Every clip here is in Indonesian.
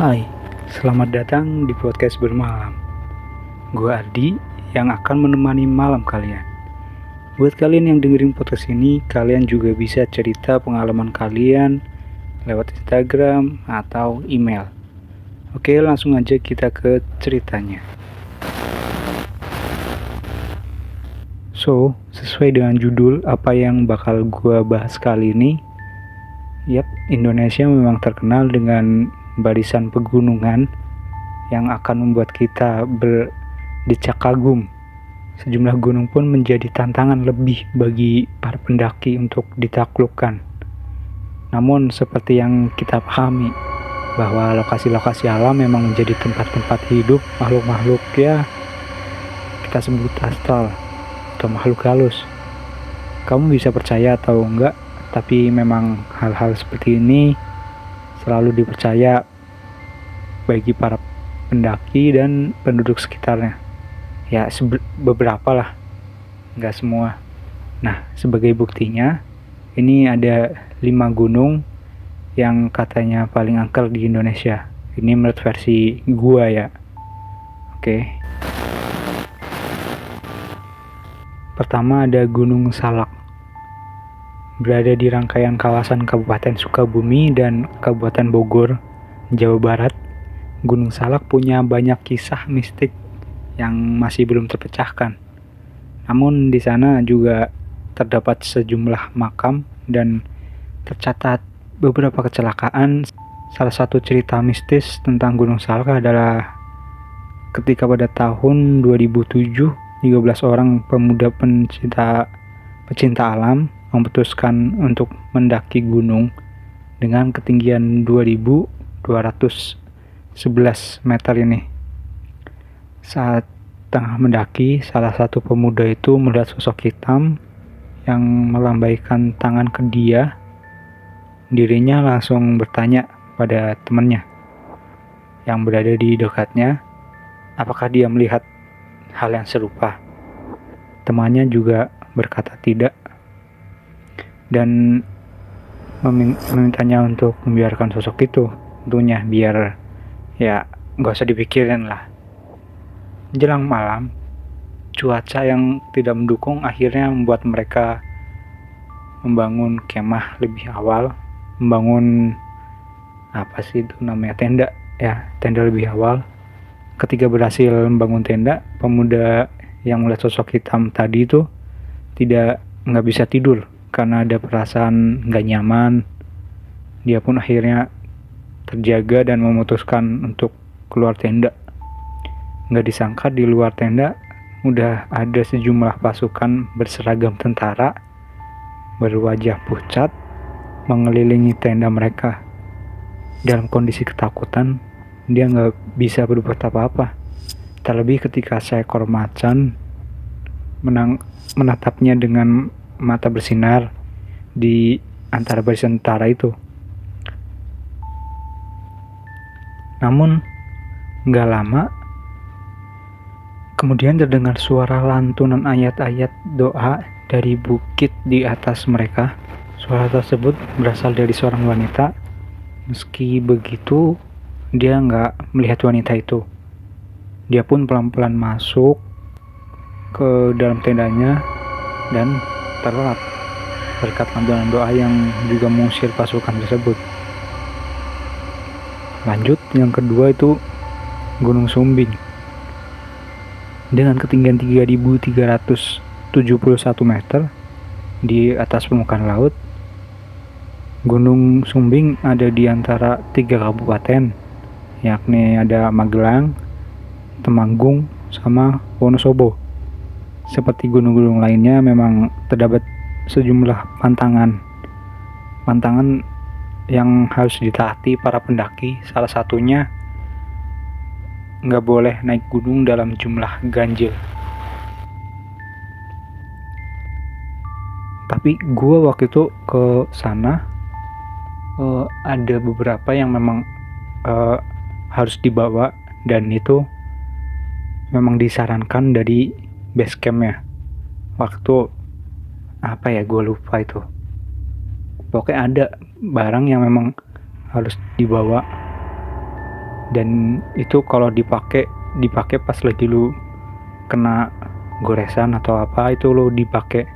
Hai, selamat datang di podcast bermalam. Gue Ardi yang akan menemani malam kalian. Buat kalian yang dengerin podcast ini, kalian juga bisa cerita pengalaman kalian lewat Instagram atau email. Oke, langsung aja kita ke ceritanya. So, sesuai dengan judul apa yang bakal gue bahas kali ini, Yap, Indonesia memang terkenal dengan barisan pegunungan yang akan membuat kita berdecak kagum. Sejumlah gunung pun menjadi tantangan lebih bagi para pendaki untuk ditaklukkan. Namun seperti yang kita pahami bahwa lokasi-lokasi alam memang menjadi tempat-tempat hidup makhluk-makhluk ya kita sebut astral atau makhluk halus. Kamu bisa percaya atau enggak, tapi memang hal-hal seperti ini selalu dipercaya bagi para pendaki dan penduduk sekitarnya. Ya, beberapa lah, nggak semua. Nah, sebagai buktinya, ini ada lima gunung yang katanya paling angker di Indonesia. Ini menurut versi gua ya. Oke. Pertama ada Gunung Salak. Berada di rangkaian kawasan Kabupaten Sukabumi dan Kabupaten Bogor, Jawa Barat. Gunung Salak punya banyak kisah mistik yang masih belum terpecahkan. Namun di sana juga terdapat sejumlah makam dan tercatat beberapa kecelakaan. Salah satu cerita mistis tentang Gunung Salak adalah ketika pada tahun 2007 13 orang pemuda pencinta pecinta alam memutuskan untuk mendaki gunung dengan ketinggian 2200 11 meter ini. Saat tengah mendaki, salah satu pemuda itu melihat sosok hitam yang melambaikan tangan ke dia. Dirinya langsung bertanya pada temannya yang berada di dekatnya, apakah dia melihat hal yang serupa. Temannya juga berkata tidak dan memintanya untuk membiarkan sosok itu tentunya biar ya nggak usah dipikirin lah. Jelang malam cuaca yang tidak mendukung akhirnya membuat mereka membangun kemah lebih awal membangun apa sih itu namanya tenda. Ya tenda lebih awal. Ketika berhasil membangun tenda pemuda yang melihat sosok hitam tadi itu tidak nggak bisa tidur karena ada perasaan nggak nyaman. Dia pun akhirnya terjaga dan memutuskan untuk keluar tenda. Nggak disangka di luar tenda udah ada sejumlah pasukan berseragam tentara berwajah pucat mengelilingi tenda mereka. Dalam kondisi ketakutan, dia nggak bisa berbuat apa-apa. Terlebih ketika seekor macan menang, menatapnya dengan mata bersinar di antara barisan tentara itu. Namun, nggak lama, kemudian terdengar suara lantunan ayat-ayat doa dari bukit di atas mereka. Suara tersebut berasal dari seorang wanita. Meski begitu, dia nggak melihat wanita itu. Dia pun pelan-pelan masuk ke dalam tendanya dan terlelap berkat lantunan doa yang juga mengusir pasukan tersebut. Lanjut, yang kedua itu Gunung Sumbing. Dengan ketinggian 3371 meter di atas permukaan laut, Gunung Sumbing ada di antara tiga kabupaten, yakni ada Magelang, Temanggung, sama Wonosobo. Seperti gunung-gunung lainnya memang terdapat sejumlah pantangan. Pantangan yang harus ditaati para pendaki. Salah satunya nggak boleh naik gunung dalam jumlah ganjil. Tapi gue waktu itu ke sana uh, ada beberapa yang memang uh, harus dibawa. Dan itu memang disarankan dari base campnya. Waktu apa ya gue lupa itu pokoknya ada barang yang memang harus dibawa. Dan itu kalau dipakai dipakai pas lagi lu kena goresan atau apa itu lo dipakai.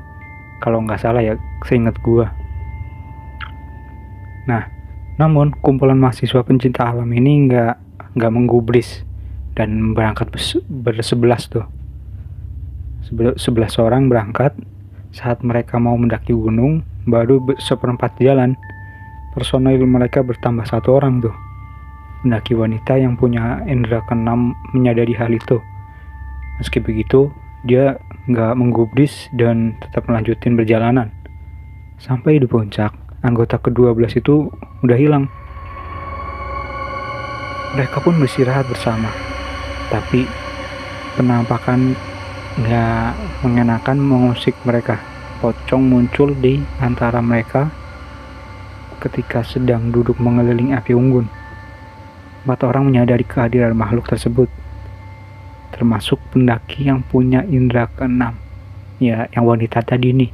Kalau nggak salah ya seingat gua. Nah namun kumpulan mahasiswa pencinta alam ini nggak nggak menggubris dan berangkat bersebelas tuh. Sebelas orang berangkat saat mereka mau mendaki gunung baru seperempat jalan personil mereka bertambah satu orang tuh mendaki wanita yang punya indera keenam menyadari hal itu meski begitu dia nggak menggubris dan tetap melanjutin perjalanan. Sampai di puncak, anggota ke-12 itu udah hilang. Mereka pun beristirahat bersama. Tapi penampakan nggak mengenakan mengusik mereka. Pocong muncul di antara mereka ketika sedang duduk mengelilingi api unggun. Empat orang menyadari kehadiran makhluk tersebut termasuk pendaki yang punya indera keenam. Ya yang wanita tadi nih.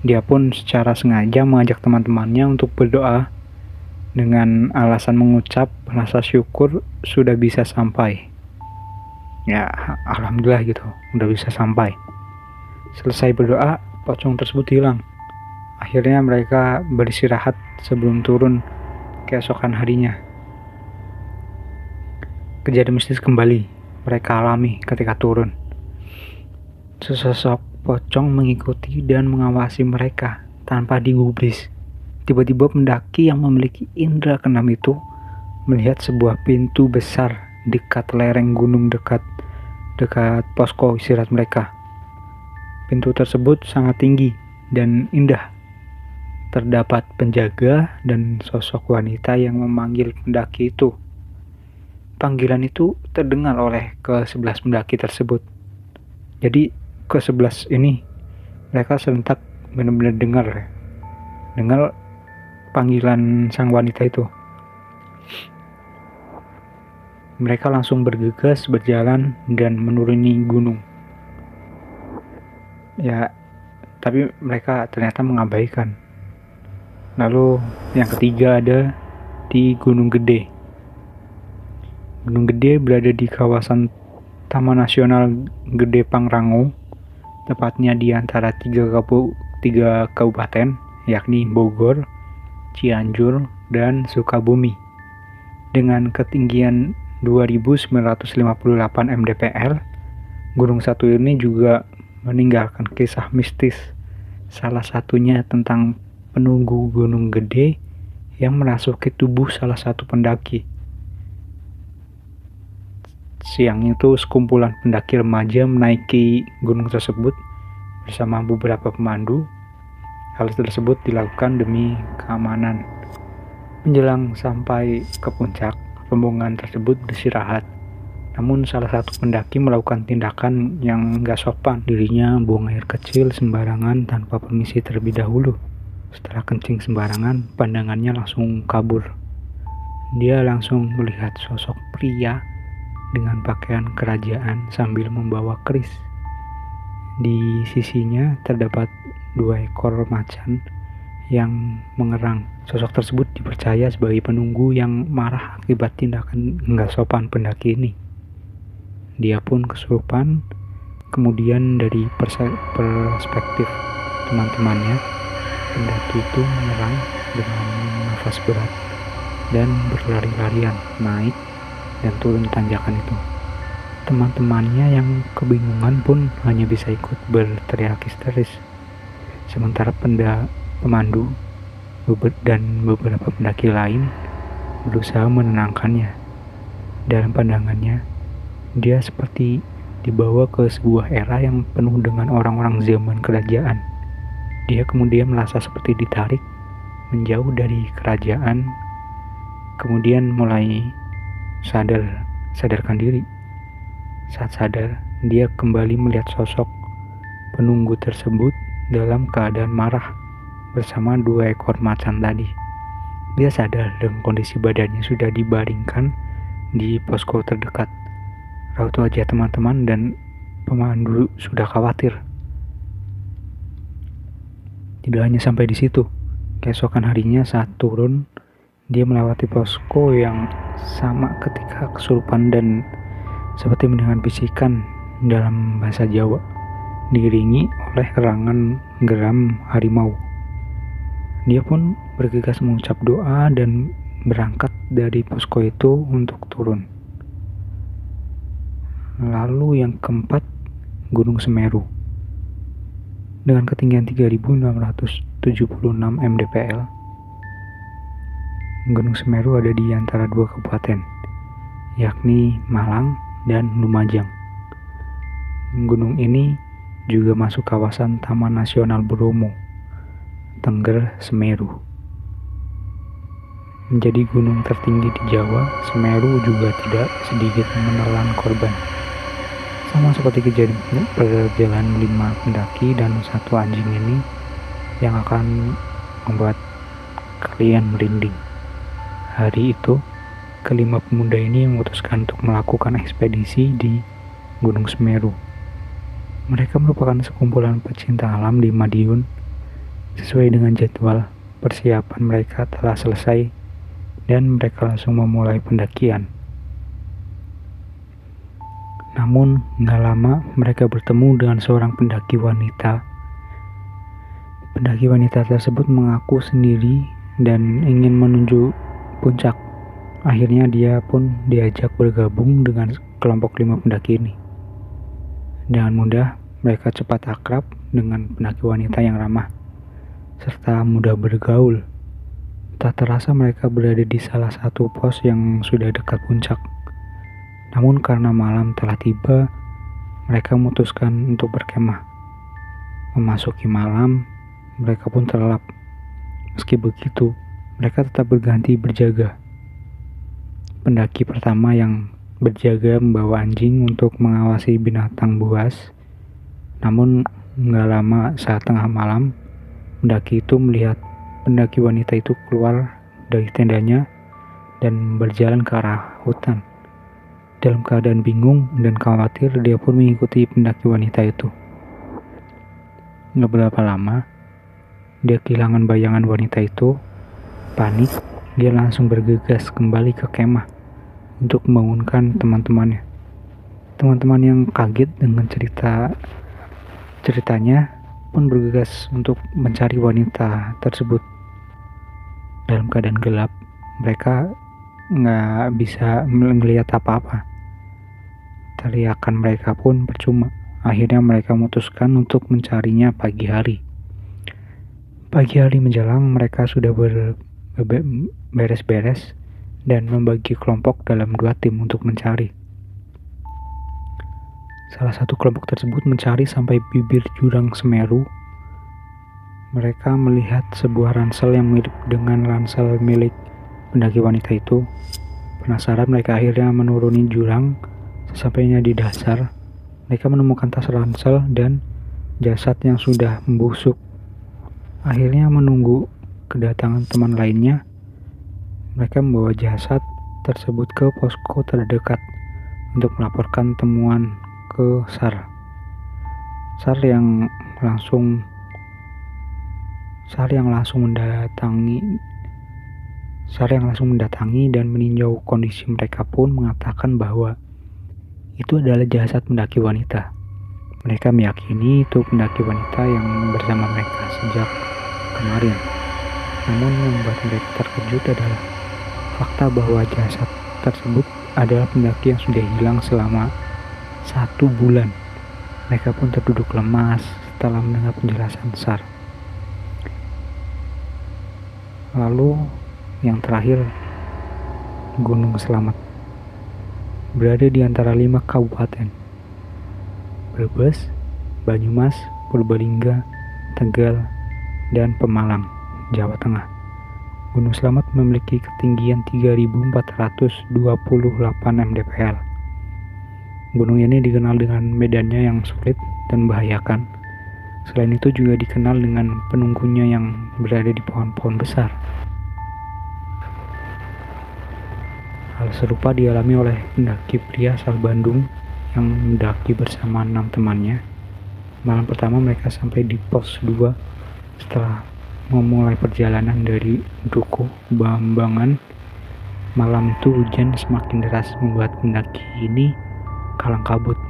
Dia pun secara sengaja mengajak teman-temannya untuk berdoa dengan alasan mengucap rasa syukur sudah bisa sampai. Ya alhamdulillah gitu udah bisa sampai. Selesai berdoa pocong tersebut hilang akhirnya mereka beristirahat sebelum turun keesokan harinya kejadian mistis kembali mereka alami ketika turun. Sesosok pocong mengikuti dan mengawasi mereka tanpa digubris. Tiba-tiba pendaki yang memiliki indera keenam itu melihat sebuah pintu besar dekat lereng gunung dekat dekat posko istirahat mereka. Pintu tersebut sangat tinggi dan indah. Terdapat penjaga dan sosok wanita yang memanggil pendaki itu panggilan itu terdengar oleh ke-11 pendaki tersebut. Jadi ke-11 ini mereka serentak benar-benar dengar. Dengar panggilan sang wanita itu. Mereka langsung bergegas berjalan dan menuruni gunung. Ya, tapi mereka ternyata mengabaikan. Lalu yang ketiga ada di Gunung Gede. Gunung Gede berada di kawasan Taman Nasional Gede Pangrango, tepatnya di antara tiga, kabu, tiga kabupaten, yakni Bogor, Cianjur, dan Sukabumi. Dengan ketinggian 2958 mdpl, gunung satu ini juga meninggalkan kisah mistis. Salah satunya tentang penunggu gunung gede yang merasuki tubuh salah satu pendaki. Siang itu sekumpulan pendaki remaja menaiki gunung tersebut bersama beberapa pemandu. Hal tersebut dilakukan demi keamanan. Menjelang sampai ke puncak, rombongan tersebut beristirahat. Namun salah satu pendaki melakukan tindakan yang gak sopan. Dirinya buang air kecil sembarangan tanpa permisi terlebih dahulu. Setelah kencing sembarangan, pandangannya langsung kabur. Dia langsung melihat sosok pria dengan pakaian kerajaan sambil membawa keris. Di sisinya terdapat dua ekor macan yang mengerang. Sosok tersebut dipercaya sebagai penunggu yang marah akibat tindakan enggak sopan pendaki ini. Dia pun kesurupan, kemudian dari perspektif teman-temannya, pendaki itu menyerang dengan nafas berat dan berlari-larian naik dan turun tanjakan itu. Teman-temannya yang kebingungan pun hanya bisa ikut berteriak histeris. Sementara penda, pemandu dan beberapa pendaki lain berusaha menenangkannya. Dalam pandangannya, dia seperti dibawa ke sebuah era yang penuh dengan orang-orang zaman kerajaan. Dia kemudian merasa seperti ditarik menjauh dari kerajaan, kemudian mulai sadar sadarkan diri. Saat sadar dia kembali melihat sosok penunggu tersebut dalam keadaan marah bersama dua ekor macan tadi. Dia sadar dengan kondisi badannya sudah dibaringkan di posko terdekat raut wajah teman-teman dan pemandu sudah khawatir tidak hanya sampai di situ keesokan harinya saat turun dia melewati posko yang sama ketika kesurupan dan seperti mendengar bisikan dalam bahasa Jawa, diiringi oleh erangan geram harimau. Dia pun bergegas mengucap doa dan berangkat dari posko itu untuk turun. Lalu yang keempat, Gunung Semeru. Dengan ketinggian 3676 mdpl, Gunung Semeru ada di antara dua kabupaten, yakni Malang dan Lumajang. Gunung ini juga masuk kawasan Taman Nasional Bromo, Tengger Semeru. Menjadi gunung tertinggi di Jawa, Semeru juga tidak sedikit menelan korban. Sama seperti kejadian perjalanan lima pendaki dan satu anjing ini yang akan membuat kalian merinding. Hari itu, kelima pemuda ini memutuskan untuk melakukan ekspedisi di Gunung Semeru. Mereka merupakan sekumpulan pecinta alam di Madiun. Sesuai dengan jadwal, persiapan mereka telah selesai dan mereka langsung memulai pendakian. Namun, nggak lama mereka bertemu dengan seorang pendaki wanita. Pendaki wanita tersebut mengaku sendiri dan ingin menuju puncak. Akhirnya dia pun diajak bergabung dengan kelompok lima pendaki ini. Dengan mudah, mereka cepat akrab dengan pendaki wanita yang ramah, serta mudah bergaul. Tak terasa mereka berada di salah satu pos yang sudah dekat puncak. Namun karena malam telah tiba, mereka memutuskan untuk berkemah. Memasuki malam, mereka pun terlelap. Meski begitu, mereka tetap berganti berjaga pendaki pertama yang berjaga membawa anjing untuk mengawasi binatang buas. Namun nggak lama saat tengah malam, pendaki itu melihat pendaki wanita itu keluar dari tendanya dan berjalan ke arah hutan. Dalam keadaan bingung dan khawatir, dia pun mengikuti pendaki wanita itu. Nggak berapa lama, dia kehilangan bayangan wanita itu, panik, dia langsung bergegas kembali ke kemah untuk membangunkan teman-temannya. Teman-teman yang kaget dengan cerita ceritanya pun bergegas untuk mencari wanita tersebut. Dalam keadaan gelap, mereka nggak bisa melihat apa-apa. Teriakan mereka pun percuma. Akhirnya mereka memutuskan untuk mencarinya pagi hari. Pagi hari menjelang, mereka sudah beres-beres dan membagi kelompok dalam dua tim untuk mencari. Salah satu kelompok tersebut mencari sampai bibir jurang Semeru. Mereka melihat sebuah ransel yang mirip dengan ransel milik pendaki wanita itu. Penasaran mereka akhirnya menuruni jurang. Sesampainya di dasar, mereka menemukan tas ransel dan jasad yang sudah membusuk. Akhirnya menunggu kedatangan teman lainnya mereka membawa jasad tersebut ke posko terdekat untuk melaporkan temuan ke SAR. SAR yang langsung SAR yang langsung mendatangi SAR yang langsung mendatangi dan meninjau kondisi mereka pun mengatakan bahwa itu adalah jasad pendaki wanita. Mereka meyakini itu pendaki wanita yang bersama mereka sejak kemarin. Namun yang membuat mereka terkejut adalah fakta bahwa jasad tersebut adalah pendaki yang sudah hilang selama satu bulan. Mereka pun terduduk lemas setelah mendengar penjelasan SAR. Lalu yang terakhir, Gunung Selamat berada di antara lima kabupaten. Brebes, Banyumas, Purbalingga, Tegal, dan Pemalang, Jawa Tengah. Gunung Slamet memiliki ketinggian 3428 mdpl. Gunung ini dikenal dengan medannya yang sulit dan membahayakan. Selain itu juga dikenal dengan penunggunya yang berada di pohon-pohon besar. Hal serupa dialami oleh pendaki pria asal Bandung yang mendaki bersama enam temannya. Malam pertama mereka sampai di pos 2 setelah memulai perjalanan dari Duku Bambangan Malam itu hujan semakin deras membuat pendaki ini kalang kabut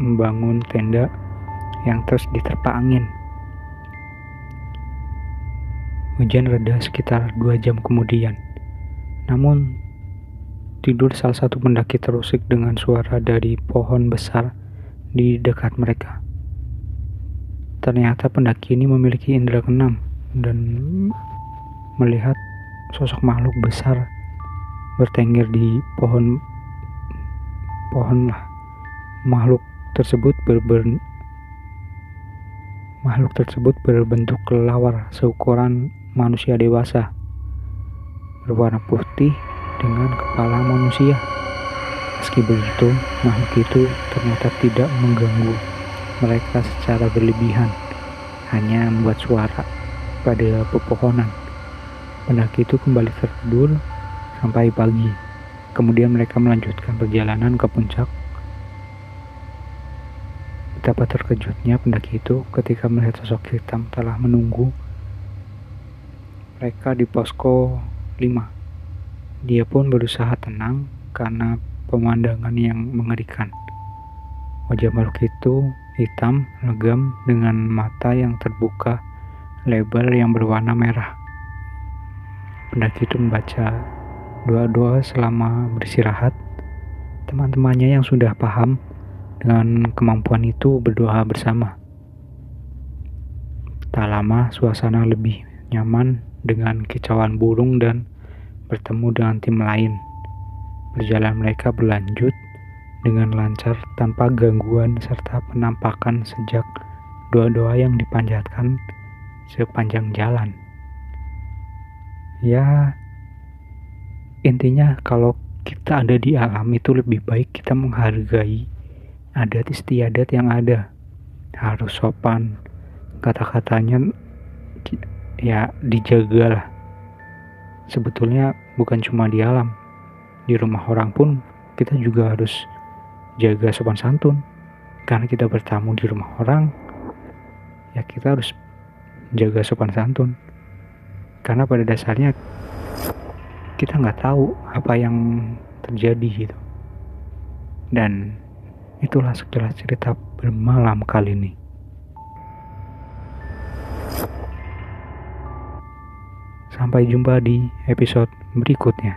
membangun tenda yang terus diterpa angin. Hujan reda sekitar dua jam kemudian. Namun, tidur salah satu pendaki terusik dengan suara dari pohon besar di dekat mereka. Ternyata pendaki ini memiliki indera keenam dan melihat sosok makhluk besar bertengger di pohon pohon lah makhluk tersebut berber makhluk tersebut berbentuk kelawar seukuran manusia dewasa berwarna putih dengan kepala manusia meski begitu makhluk itu ternyata tidak mengganggu mereka secara berlebihan hanya membuat suara pada pepohonan pendaki itu kembali tertidur sampai pagi. Kemudian mereka melanjutkan perjalanan ke puncak. Betapa terkejutnya pendaki itu ketika melihat sosok hitam telah menunggu mereka di posko 5. Dia pun berusaha tenang karena pemandangan yang mengerikan. Wajah makhluk itu hitam, legam dengan mata yang terbuka lebar yang berwarna merah. Pendaki itu membaca doa-doa selama beristirahat. Teman-temannya yang sudah paham dengan kemampuan itu berdoa bersama. Tak lama suasana lebih nyaman dengan kicauan burung dan bertemu dengan tim lain. Perjalanan mereka berlanjut dengan lancar tanpa gangguan serta penampakan sejak doa-doa yang dipanjatkan sepanjang jalan. Ya, intinya kalau kita ada di alam itu lebih baik kita menghargai adat istiadat yang ada harus sopan kata-katanya ya dijaga lah sebetulnya bukan cuma di alam. Di rumah orang pun kita juga harus jaga sopan santun. Karena kita bertamu di rumah orang ya kita harus jaga sopan santun. Karena pada dasarnya kita nggak tahu apa yang terjadi gitu. Dan itulah sekilas cerita bermalam kali ini sampai jumpa di episode berikutnya